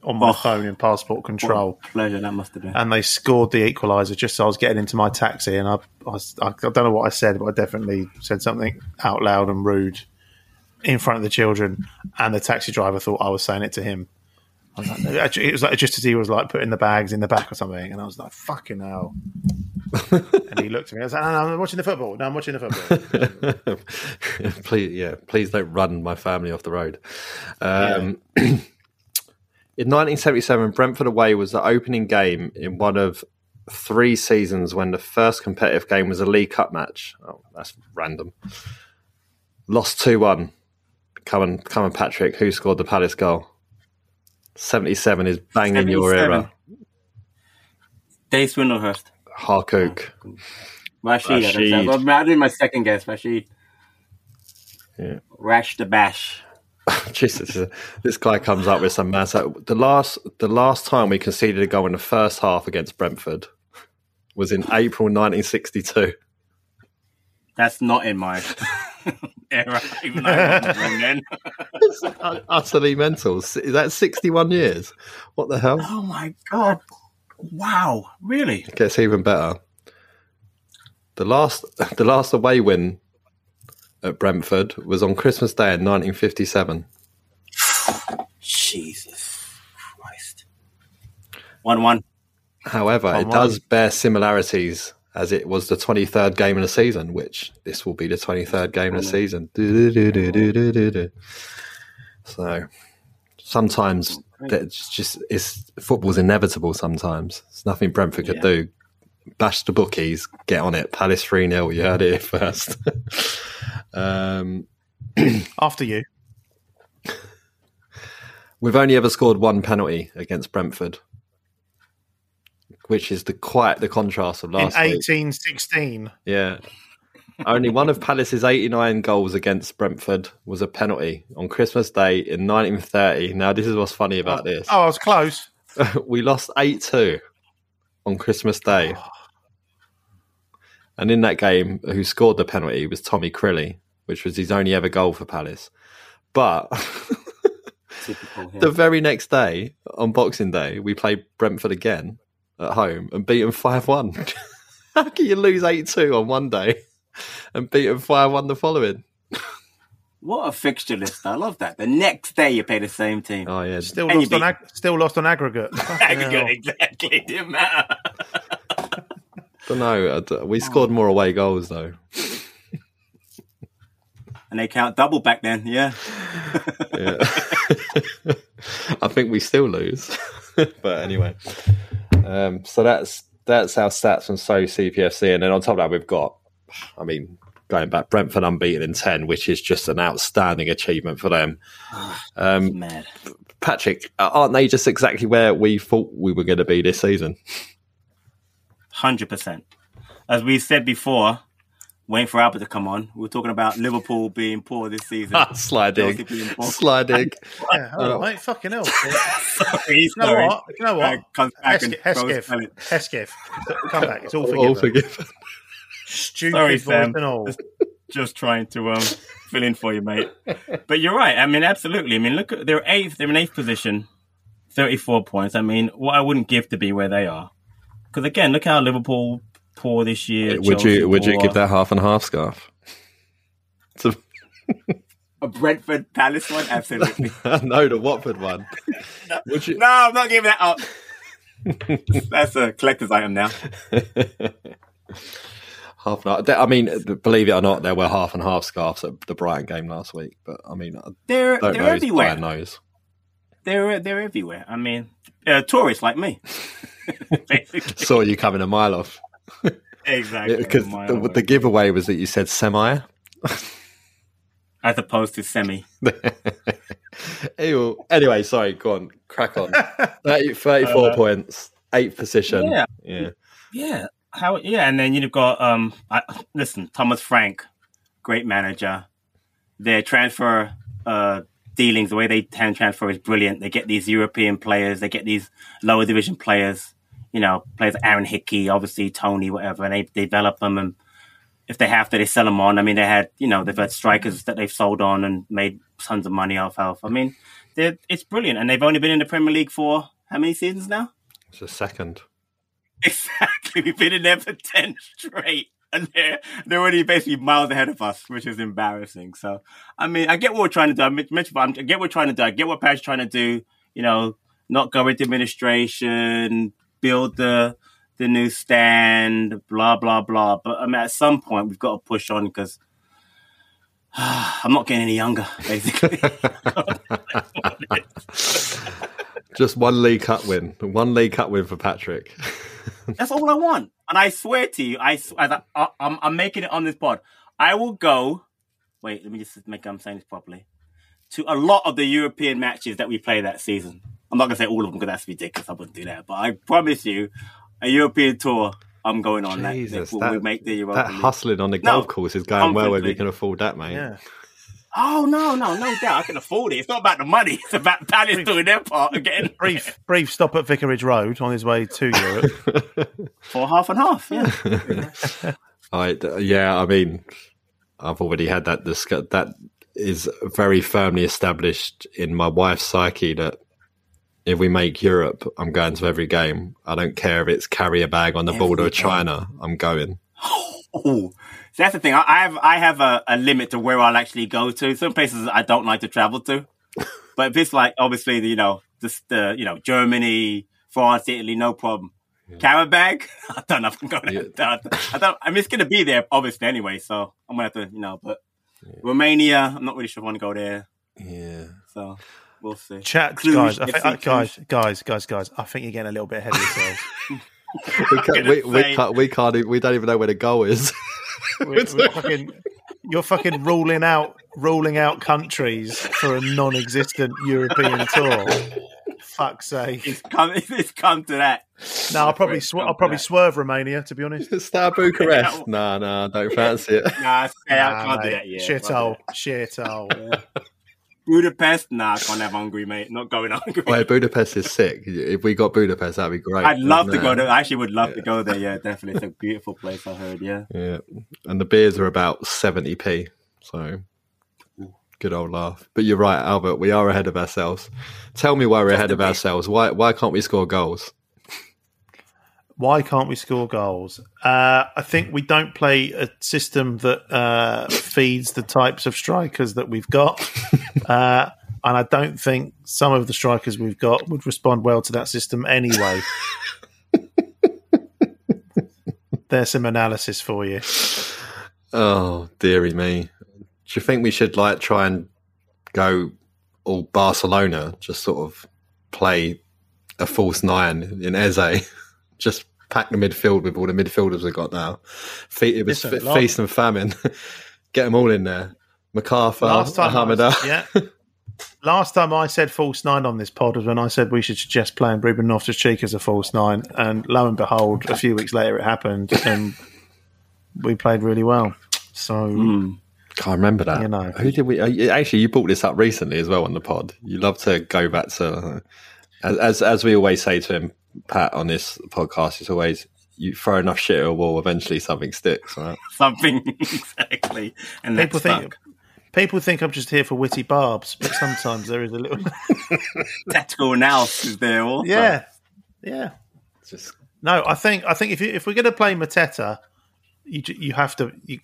on my oh, phone in passport control. pleasure that must have been. And they scored the equaliser just as I was getting into my taxi, and I, I, I, don't know what I said, but I definitely said something out loud and rude in front of the children, and the taxi driver thought I was saying it to him. I was like, it was like just as he was like putting the bags in the back or something, and I was like, "Fucking hell!" and he looked at me. I was like, no, no, "I'm watching the football. No, I'm watching the football." (laughs) please, yeah, please don't run my family off the road. Um, (clears throat) in 1977, Brentford away was the opening game in one of three seasons when the first competitive game was a League Cup match. Oh, that's random. Lost 2 1. Come on, come on, Patrick. Who scored the Palace goal? 77 is bang in your era. Dave Swindlehurst. Harkouk. Rashid. Rashid. I'm doing my second guess. Rashid. Yeah. Rash the Bash. (laughs) Jesus, uh, this guy comes up with some mass. The last, the last time we conceded a goal in the first half against Brentford was in April 1962. That's not in my (laughs) (laughs) era, even though I wasn't born then. (laughs) It's utterly mental. Is that 61 years? What the hell? Oh my god! Wow, really? It gets even better. The last, (laughs) the last away win at Brentford was on Christmas Day in 1957. Jesus Christ! One-one. However, it One-one. does bear similarities as it was the 23rd game of the season, which this will be the 23rd game of the season. So sometimes it's just it's football's inevitable sometimes. There's nothing Brentford could Yeah. do. Bash the bookies, get on it. Palace 3 0, you heard it first. (laughs) um, (clears throat) After you, We've only ever scored one penalty against Brentford, which is the quite the contrast of in last week. 1816, Yeah. Only one of Palace's 89 goals against Brentford was a penalty on Christmas Day in 1930. Now, this is what's funny about this. oh, I was close. (laughs) we lost 8 2 on Christmas Day. And in that game, who scored the penalty was Tommy Crilly, which was his only ever goal for Palace. But (laughs) Typical. Yeah. the very next day, on Boxing Day, we played Brentford again at home and beat them 5 1. (laughs) How can you lose 8 2 on one day and beat them 5 1 the following? What a fixture list! I love that. The next day you play the same team. Oh, yeah. Still And lost on ag- still lost on aggregate. (laughs) Aggregate, hell. exactly. Didn't matter. (laughs) don't know. I d- We scored more away goals, though. And they count double back then. Yeah. Yeah. I think we still lose. but anyway. Um, so that's that's our stats from So CPFC. And then on top of that, we've got, I mean, going back, Brentford unbeaten in 10, which is just an outstanding achievement for them. Um, Mad. Patrick, aren't they just exactly where we thought we were going to be this season? Hundred percent. As we said before, waiting for Albert to come on. We were talking about Liverpool being poor this season. (laughs) Sliding. Chelsea being poor. Sliding. (laughs) Yeah, hold on, mate. Fucking hell. Sorry, You know sorry. what? You know what? Uh, comes back and Hesketh, throws Hesketh, Come back. It's all forgiven. All forgiven. Stupid Sorry, voice Sam. and all. Just, just trying to um, fill in for you, mate. But you're right. I mean, absolutely. I mean, look, at they're eighth. They're in eighth position, thirty-four points. I mean, what I wouldn't give to be where they are. Because again, look how Liverpool poor this year. Would Chelsea you would you give that half and half scarf? To- a Brentford Palace one? Absolutely. (laughs) no, the Watford one. (laughs) Would you? no, I'm not giving that up. (laughs) That's a collector's item now. Half and half. I mean, believe it or not, there were half and half scarves at the Brighton game last week. But I mean, They're don't they're know. everywhere. Brian knows. They're they're everywhere. I mean, uh, tourists like me. Saw you coming a mile off exactly. because the, the giveaway was that you said semi. as opposed to semi. (laughs) Anyway, sorry. Go on, crack on. (laughs) 30, 34 Uh, points, eighth position. Yeah. yeah. Yeah. How? Yeah, and then you've got um. I, listen, Thomas Frank, great manager. Their transfer uh dealings, the way they hand transfer is brilliant. They get these European players, they get these lower division players. You know, players like Aaron Hickey, obviously Toney, whatever, and they develop them. And if they have to, they sell them on. I mean, they had you know they've had strikers that they've sold on and made tons of money off of. I mean, it's brilliant, and they've only been in the Premier League for how many seasons now? It's a second. (laughs) Exactly. We've been in there for 10 straight. And they're, they're already basically miles ahead of us, which is embarrassing. So, I mean, I get what we're trying to do. I mentioned, I get what we're trying to do. I get what Pat's trying to do. You know, not go into administration, build the the new stand, blah blah blah. But I mean, at some point, we've got to push on because (sighs) I'm not getting any younger, basically. (laughs) Just one League Cup win. One League Cup win for Patrick. (laughs) That's all I want. And I swear to you, I, I, I I'm, I'm making it on this pod. I will go. Wait, let me just make sure I'm saying this properly. To a lot of the European matches that we play that season. I'm not gonna say all of them because that's ridiculous. I wouldn't do that. But I promise you, a European tour. I'm going on that. Jesus, that when we that, make the Europa that hustling on the No, golf course is going well if you confidently. can afford that, mate. Yeah. Oh no, no, no doubt. I can afford it. It's not about the money. It's about Palace doing their part and getting Brief, brief stop at Vicarage Road on his way to Europe. (laughs) for half and half. Yeah. (laughs) I, yeah, I mean, I've already had that discuss. That is very firmly established in my wife's psyche that if we make Europe, I'm going to every game. I don't care if it's carry a bag on the border of Every game. China. I'm going. Oh, so that's the thing. I, I have I have a, a limit to where I'll actually go to. Some places I don't like to travel to, (laughs) but if it's like obviously the, you know just the you know Germany, France, Italy, no problem. Qarabag, (laughs) I don't know if I'm going. to (laughs) I don't. I mean, it's going to be there obviously anyway, so I'm gonna have to you know. But Romania, I'm not really sure if I want to go there. Yeah. So we'll see. Chat, Cluj, guys, I think, uh, guys, guys, guys, guys. I think you're getting a little bit ahead of yourselves. (laughs) (laughs) We can't, we, we can't. We can't. even- We don't even know where the goal is. (laughs) We're, we're fucking, you're fucking ruling out ruling out countries for a non-existent European tour. Fuck's sake! It's come. It's come to that. No, I'll probably sw- I'll probably swerve Romania. To be honest, Star Bucharest. No, no, don't fancy it. Nah, I Nah, can't do that yet. Shithole, shithole. Budapest? Nah, I can't have hungry, mate. Not going hungry. Wait, Budapest is sick. If we got Budapest, that'd be great. I'd love to wouldn't go there. I actually would love to go there. Yeah, definitely. It's a beautiful place. I heard. Yeah. Yeah, and the beers are about seventy p. So good old laugh. But you're right, Albert. We are ahead of ourselves. Tell me why we're ahead of ourselves. Why why can't we score goals? Why can't we score goals? Uh, I think we don't play a system that uh, feeds the types of strikers that we've got. (laughs) Uh, and I don't think some of the strikers we've got would respond well to that system anyway. (laughs) There's some analysis for you. Oh dearie me. Do you think we should like try and go all Barcelona? Just sort of play a false nine in Eze. (laughs) Just pack the midfield with all the midfielders we've got now. Fe- It was Listen, fe- feast and famine. (laughs) Get them all in there. McArthur, Last time, I was- yeah. (laughs) Last time I said false nine on this pod was when I said we should suggest playing Ruben Loftus Cheek as a false nine, and lo and behold, a few weeks later it happened, and we played really well. So Can't remember that. You know. who did we? uh, you- Actually, you brought this up recently as well on the pod. You love to go back to, uh, as as, as we always say to him, Pat, on this podcast. It's always you throw enough shit at a wall, eventually something sticks, right? (laughs) Something (laughs) exactly. And people that's think stuck. people think I'm just here for witty barbs, but sometimes there is a little. (laughs) tactical analysis there. Also. yeah, yeah. Just No, I think I think if you, if we're going to play Mateta, you you have to. You,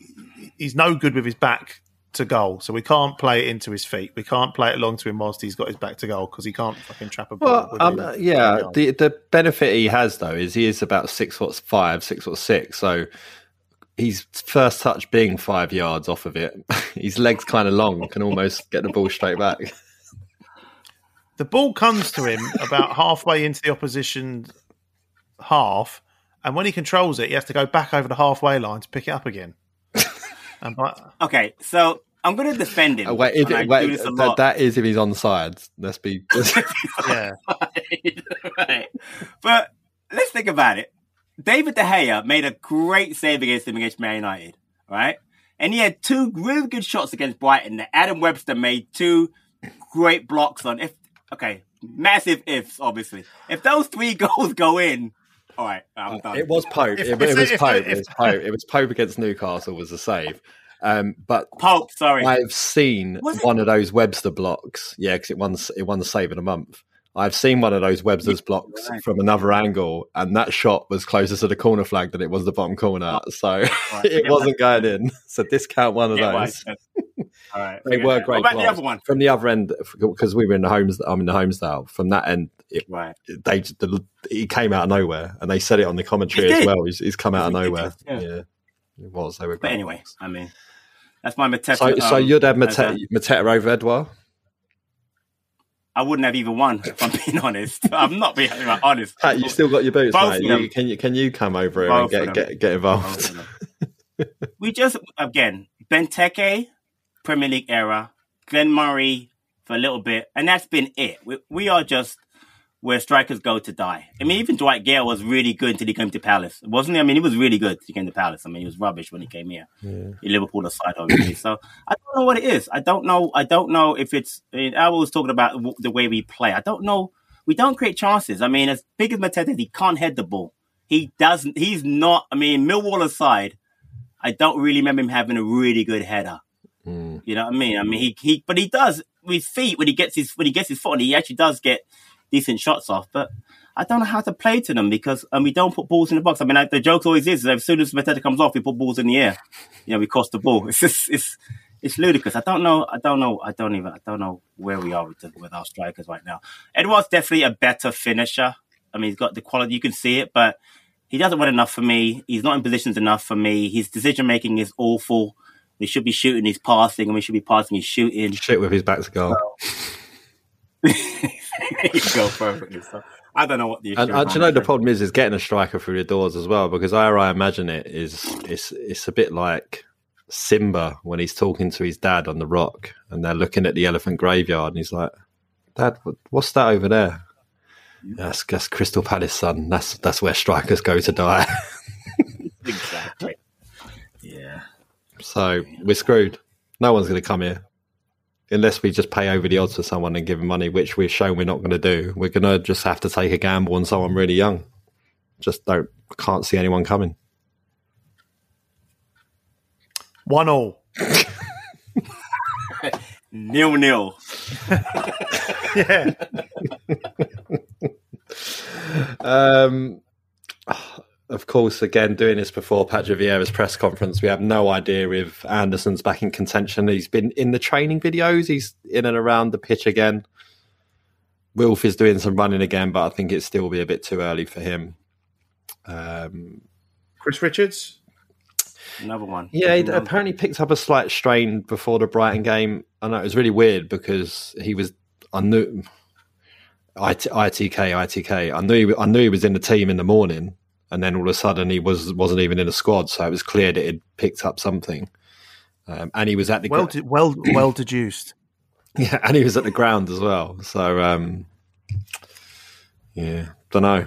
he's no good with his back to goal, so we can't play it into his feet. We can't play it along to him whilst he's got his back to goal because he can't fucking trap a ball. well, um, yeah. The the benefit he has though is he is about six foot five, six foot six, so. He's first touch being five yards off of it. (laughs) His legs kind of long, can almost get the ball straight back. the ball comes to him about halfway into the opposition half, and when he controls it, he has to go back over the halfway line to pick it up again. And by, Okay, so I'm going to defend him. Uh, wait, if, and wait that, that is if he's on the sides. Let's be. (laughs) yeah, (laughs) right. But let's think about it. David De Gea made a great save against him against Man United, right? And he had two really good shots against Brighton. that Adam Webster made two great blocks on. If okay, massive ifs, obviously. If those three (laughs) goals go in, all right, I'm done. It was Pope. If- it, if- it was if- Pope. it was Pope. It was Pope against Newcastle was the save. Um, but Pope. Sorry, I've seen Was it? one of those Webster blocks. Yeah, because it won it won the save in a month. I've seen one of those Webster's blocks right. from another angle, and that shot was closer to the corner flag than it was the bottom corner. So Oh, (laughs) right. it wasn't going in. So discount one of those. (laughs) All right, They were great. What about the other one? From the other end, because we were in the homes. I'm in the Holmesdale. From that end, it, Right. they the, he came out of nowhere, and they said it on the commentary as well. He's, he's come out of nowhere. Yeah. yeah. it was. They were. But anyway, blocks. I mean, that's my Mateta. so so um, you'd have a- Mateta, Mateta over Edouard. I wouldn't have even won if I'm (laughs) being honest. I'm not being honest. Pat, you still got your boots, Both mate. You, can you can you come over here Both and get get get involved? we just again Benteke, Premier League era, Glenn Murray for a little bit, and that's been it. We, we are just where strikers go to die. I mean, mm. even Dwight Gayle was really good until he came to Palace, wasn't he? I mean, he was really good until he came to Palace. I mean, he was rubbish when he came here. He Liverpool aside, obviously. so I don't know what it is. I don't know. I don't know if it's. I mean, I was talking about the way we play. I don't know. We don't create chances. I mean, as big as Mateta, is, he can't head the ball. He doesn't. He's not. I mean, Millwall aside, I don't really remember him having a really good header. Mm. You know what I mean? I mean, he, he but he does with feet when he gets his when he gets his foot on, he actually does get decent shots off. But I don't know how to play to them because um, we don't put balls in the box. I mean, like, the joke always is as soon as Mateta comes off, we put balls in the air. You know, we cost the ball. (laughs) It's just it's it's ludicrous. I don't know. I don't know. I don't even. I don't know where we are with, the, with our strikers right now. Edouard's definitely a better finisher. I mean, he's got the quality. You can see it, but he doesn't win enough for me. He's not in positions enough for me. His decision making is awful. We should be shooting his passing, and we should be passing his shooting. Shit with his back to goal. (laughs) (laughs) you go perfectly. So I don't know what the issue And, is. and you know the problem is is getting a striker through the doors as well because how I imagine it is it's it's a bit like Simba when he's talking to his dad on the rock and they're looking at the elephant graveyard and he's like, Dad, what's that over there? That's, that's Crystal Palace, son. That's that's where strikers go to die. exactly. (laughs) Yeah. so we're screwed. No one's going to come here unless we just pay over the odds for someone and give them money, which we've shown we're not going to do. We're going to just have to take a gamble on someone really young. Just don't can't see anyone coming. One all. (laughs) Nil nil. (laughs) Yeah. (laughs) Um, of course, again, doing this before Patrick Vieira's press conference, we have no idea if Anderson's back in contention. He's been in the training videos. He's in and around the pitch again. Wilf is doing some running again, but I think it'd still be a bit too early for him. Um, Chris Richards. Another one. yeah, he one. apparently picked up a slight strain before the Brighton game. I know it was really weird because he was. I knew IT, ITK, ITK. I knew I knew he was in the team in the morning, and then all of a sudden he was wasn't even in a squad. So it was clear that he'd picked up something. Um, and he was at the Well, de- well, well deduced. (laughs) yeah, and he was at the ground as well. So um, yeah, don't know,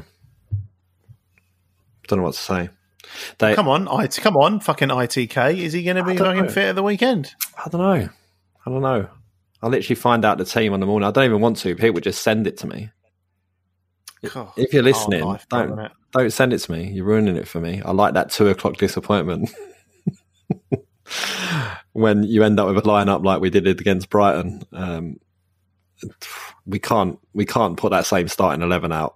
don't know what to say. They, Come on, come on, fucking ITK. Is he going to be fucking know. fit at the weekend? I don't know. I don't know. I literally find out the team on the morning. I don't even want to. People just send it to me. God, If you're listening, life, don't? Don't send it to me. You're ruining it for me. I like that two o'clock disappointment (laughs) when you end up with a lineup like we did it against Brighton. Um, we can't we can't put that same starting eleven out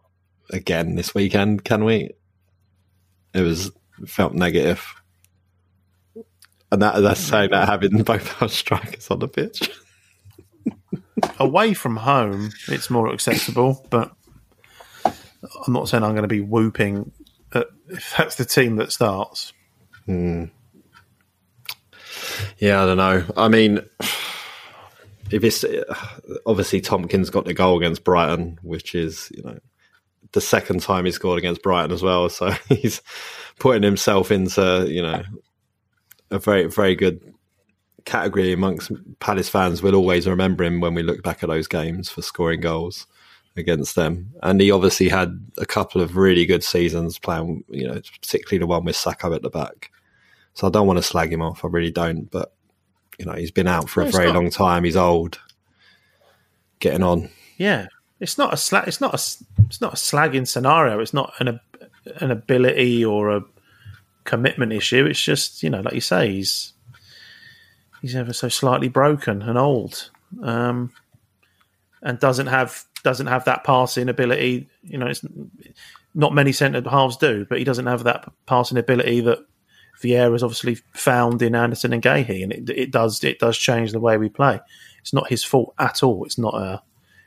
again this weekend, can we? It was felt negative, and that that's saying that having both our strikers on the pitch. Away from home, it's more acceptable, but I'm not saying I'm going to be whooping at, if that's the team that starts. Hmm. Yeah, I don't know. I mean, if it's obviously Tomkins got the goal against Brighton, which is you know the second time he scored against Brighton as well. So (laughs) he's putting himself into you know a very very good category amongst Palace fans. We'll always remember him when we look back at those games for scoring goals against them. And he obviously had a couple of really good seasons playing, you know, particularly the one with Sakho at the back. So I don't want to slag him off. I really don't. But you know, he's been out for No, a very not. long time. He's old, getting on. Yeah, it's not a sla- It's not a. It's not a slagging scenario. It's not an an ability or a commitment issue. It's just you know, like you say, he's he's ever so slightly broken and old, um, and doesn't have doesn't have that passing ability. You know, it's not many centre halves do, but he doesn't have that passing ability that Vieira's obviously found in Anderson and Guéhi, and it, it does it does change the way we play. It's not his fault at all. It's not a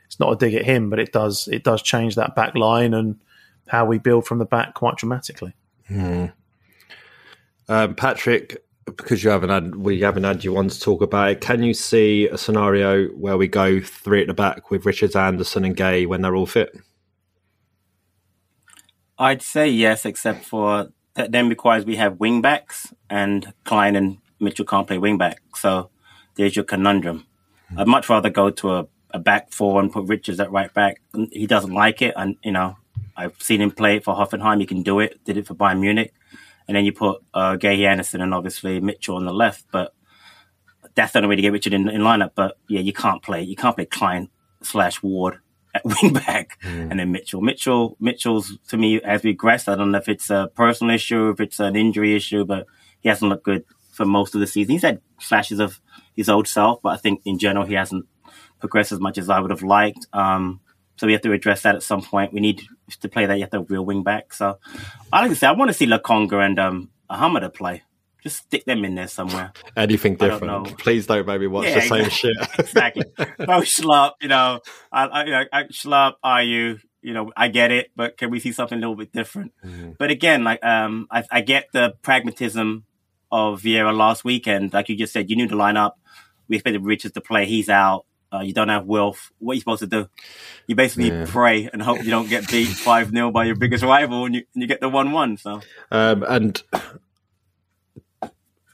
it's not a dig at him, but it does it does change that back line and how we build from the back quite dramatically. Hmm. Um, Patrick, because you haven't had we haven't had you on to talk about it. Can you see a scenario where we go three at the back with Richards, Anderson, and Guéhi when they're all fit? I'd say yes, except for that then requires we have wing backs, and Clyne and Mitchell can't play wing back. So there's your conundrum. Hmm. I'd much rather go to a, a back four and put Richards at right back. He doesn't like it, and you know I've seen him play it for Hoffenheim. He can do it. Did it for Bayern Munich, and then you put uh, Guéhi Anderson and obviously Mitchell on the left. But that's the only way to get Richard in, in lineup. But yeah, you can't play. You can't play Clyne slash Ward at (laughs) wing back and then Mitchell. Mitchell, Mitchell's to me has regressed. I don't know if it's a personal issue, if it's an injury issue, but he hasn't looked good for most of the season. He's had flashes of his old self, but I think in general he hasn't progressed as much as I would have liked. Um, so we have to address that at some point. We need to play that. You have to real wing back. So I like to say I want to see Lokonga and um, Ahamada play. Just stick them in there somewhere. Anything I don't different? Please don't make me watch Yeah, the same (laughs) exactly. shit. exactly. No schlub, you know. I, I, you know, I, are you? You know, I get it, but can we see something a little bit different? But again, like, um, I, I get the pragmatism of Vieira last weekend. Like you just said, you knew the lineup. We expected Richards to play. He's out. Uh, you don't have Wilf. What are you supposed to do? You basically Yeah. pray and hope you don't get beat (laughs) 5 0 by your biggest rival and you, and you get the 1 1. So, Um, and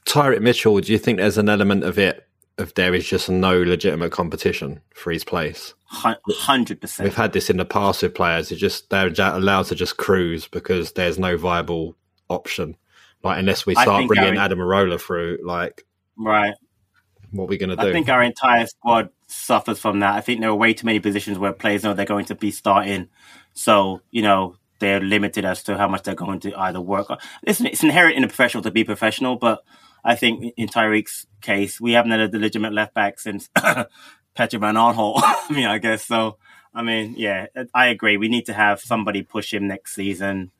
Tyrick Mitchell, do you think there's an element of it of there is just no legitimate competition for his place? 100%. We've had this in the past with players. It just they're allowed to just cruise because there's no viable option. Like unless we start bringing Aaron- Adaramola through, like Right. what are we going to do? I think our entire squad suffers from that. I think there are way too many positions where players know they're going to be starting. So, you know, they're limited as to how much they're going to either work. Listen, it's inherent in a professional to be professional, but I think in Tyrick's case, we haven't had a legitimate left back since (coughs) Patrick Van Aanholt. (laughs) I mean, I guess so. I mean, yeah, I agree. We need to have somebody push him next season.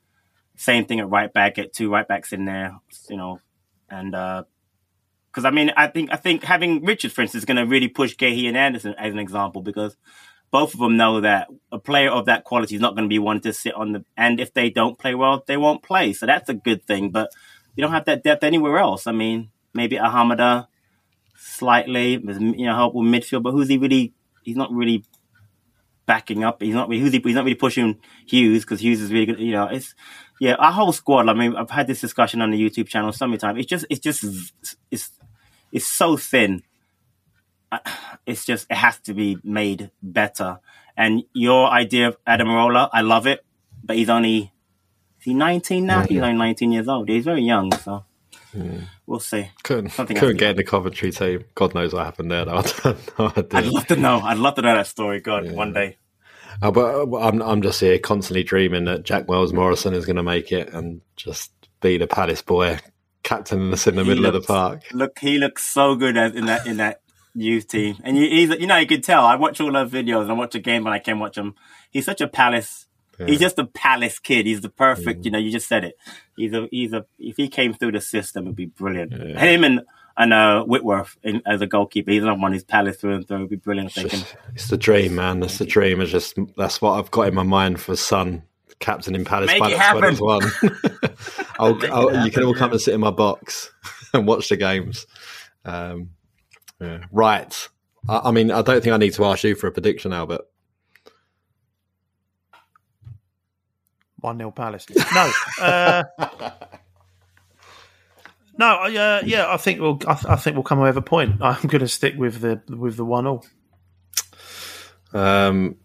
Same thing at right back, get two right backs in there, you know, and uh, because I mean, I think I think having Richards, for instance, is going to really push Guéhi and Anderson as an example because both of them know that a player of that quality is not going to be one to sit on the. And if they don't play well, they won't play. So that's a good thing. But you don't have that depth anywhere else. I mean, maybe Ahamada slightly, you know, help with midfield, but who's he really? He's not really backing up. He's not. Who's he? He's not really pushing Hughes because Hughes is really good. You know, it's yeah. Our whole squad. I mean, I've had this discussion on the YouTube channel so many times. It's just, it's just, it's, it's so thin. It's just, it has to be made better. And your idea of Adaramola, I love it, but he's only, is he 19 now? He's only 19 years old. He's very young, so we'll see. couldn't Something couldn't get in the Coventry team. God knows what happened there. (laughs) Though. I. I I'd love to know. I'd love to know that story. God, one day. Uh, but uh, I'm I'm just here constantly dreaming that Jack Wells Morrison is going to make it and just be the Palace boy, captaining us in the He middle of the park. Look, he looks so good as, in that in that youth team, and you, he's you know you can tell. I watch all those videos and I watch a game when I can watch him. He's such a Palace. He's just a Palace kid. He's the perfect. You know, you just said it. He's a he's a. If he came through the system, it'd be brilliant. Him and and uh, Whitworth in, as a goalkeeper. He's another one who's Palace through and through. It'd be brilliant. They can. It's the dream, man. That's the dream. It's just that's what I've got in my mind for Son, captain in Palace Make by it the happen. 21. (laughs) I'll, I'll, you can all come and sit in my box (laughs) and watch the games. Um, yeah. Right. I, I mean, I don't think I need to ask you for a prediction, Albert. One 0 Palace. No, uh, (laughs) no. I, Uh, yeah, I think we'll. I, th- I think we'll come away with a point. I'm going to stick with the with the one 0 Um,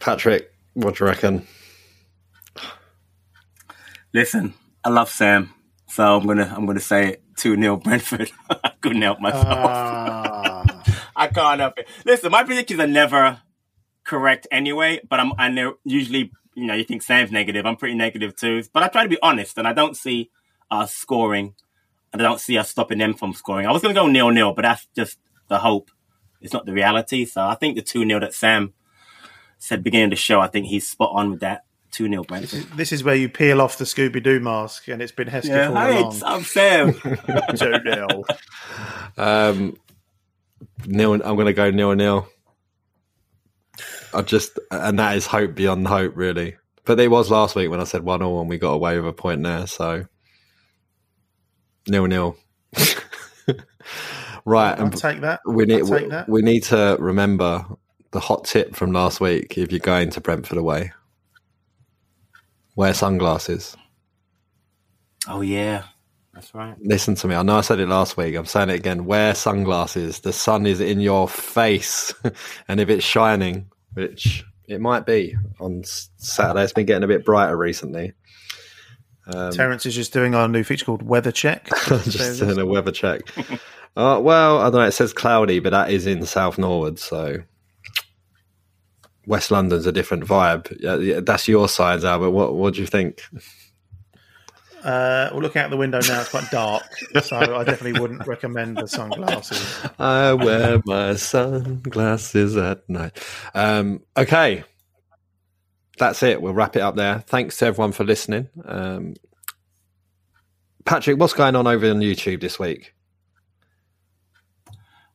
Patrick, what do you reckon? Listen, I love Sam, so I'm gonna I'm gonna say it two 0 Brentford. I (laughs) couldn't help myself. Ah. (laughs) I can't help it. Listen, my predictions are never correct anyway, but I'm I know usually you know you think Sam's negative. I'm pretty negative too, but I try to be honest, and I don't see us scoring, and I don't see us stopping them from scoring. I was gonna go nil nil, but that's just the hope. It's not the reality. So I think the two 0 that Sam said beginning of the show, I think he's spot on with that. 2 0 Brentford. This is where you peel off the Scooby Doo mask, and it's been Hesketh Yeah, all hey, along. I'm Sam. (laughs) Two nil. Um, nil. I'm going to go nil nil. I just, and that is hope beyond hope, really. But it was last week when I said one all and we got away with a point there. So nil nil. (laughs) right, I'll and take that. we need take that. we need to remember the hot tip from last week. If you're going to Brentford away, wear sunglasses. Oh, yeah. That's right. Listen to me. I know I said it last week. I'm saying it again. Wear sunglasses. The sun is in your face, (laughs) and if it's shining, which it might be on Saturday, it's been getting a bit brighter recently. Um, Terence is just doing our new feature called Weather Check. (laughs) just doing a weather check. (laughs) uh, well, I don't know. It says cloudy, but that is in South Norwood, so West London's a different vibe. Yeah, yeah, that's your sides, Albert. What What do you think? Uh, well, looking out the window now, it's quite dark, so I definitely wouldn't recommend the sunglasses. I wear my sunglasses at night. Um, okay. That's it. We'll wrap it up there. Thanks to everyone for listening. Um, Patrick, what's going on over on YouTube this week?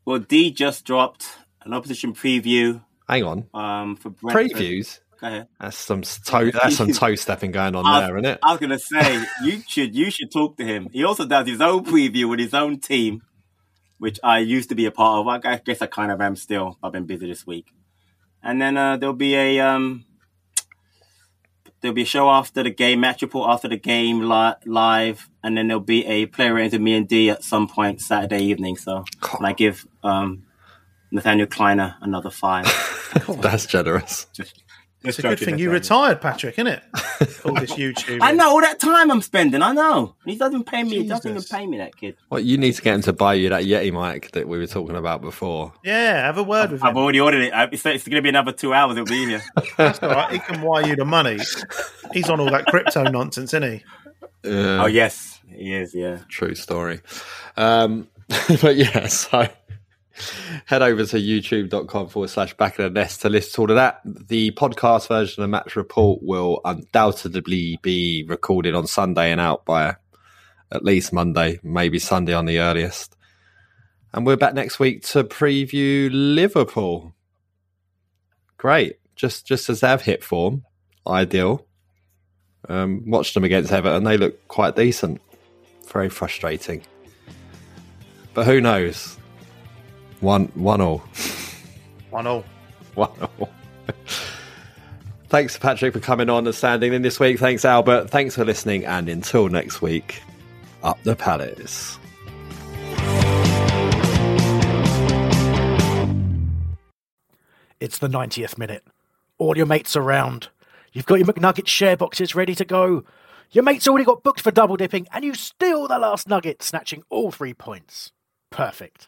Well, D just dropped an opposition preview Hang on. um, for Brentford. Previews? Go ahead. That's some toe, that's some (laughs) toe stepping going on I, there, isn't it? I was gonna say you should you should talk to him. He also does his own preview with his own team, which I used to be a part of. I guess I kind of am still. I've been busy this week, and then uh, there'll be a um, there'll be a show after the game, match report after the game li- live, and then there'll be a player rating me and D at some point Saturday evening. So and I give um, Nathaniel Kleiner another five. (laughs) That's generous. Just, It's a good thing you Nathaniel. retired, Patrick, isn't it? (laughs) All this YouTube. I know all that time I'm spending. I know he doesn't pay me. He doesn't even pay me that kid. Well, you need to get him to buy you that Yeti mic that we were talking about before. Yeah, have a word with him. I've already ordered it. It's, it's going to be another two hours. It'll be here. (laughs) That's all right. He can wire you the money. He's on all that crypto nonsense, isn't he? Uh, oh yes, he is. Yeah. True story. Um, but yeah, so head over to youtube.com forward slash back of the nest to list all of that. The podcast version of the Match Report will undoubtedly be recorded on Sunday and out by at least Monday, maybe Sunday on the earliest. And we're back next week to preview Liverpool. Great. Just just as they've hit form. Ideal. Um, watched them against Everton. They look quite decent. Very frustrating. But who knows? One one all. One all. One all. Thanks, Patrick, for coming on and standing in this week. Thanks, Albert. Thanks for listening. And until next week, up the palace. It's the 90th minute. All your mates around. You've got your McNugget share boxes ready to go. Your mate's already got booked for double dipping, and you steal the last nugget, snatching all three points. Perfect.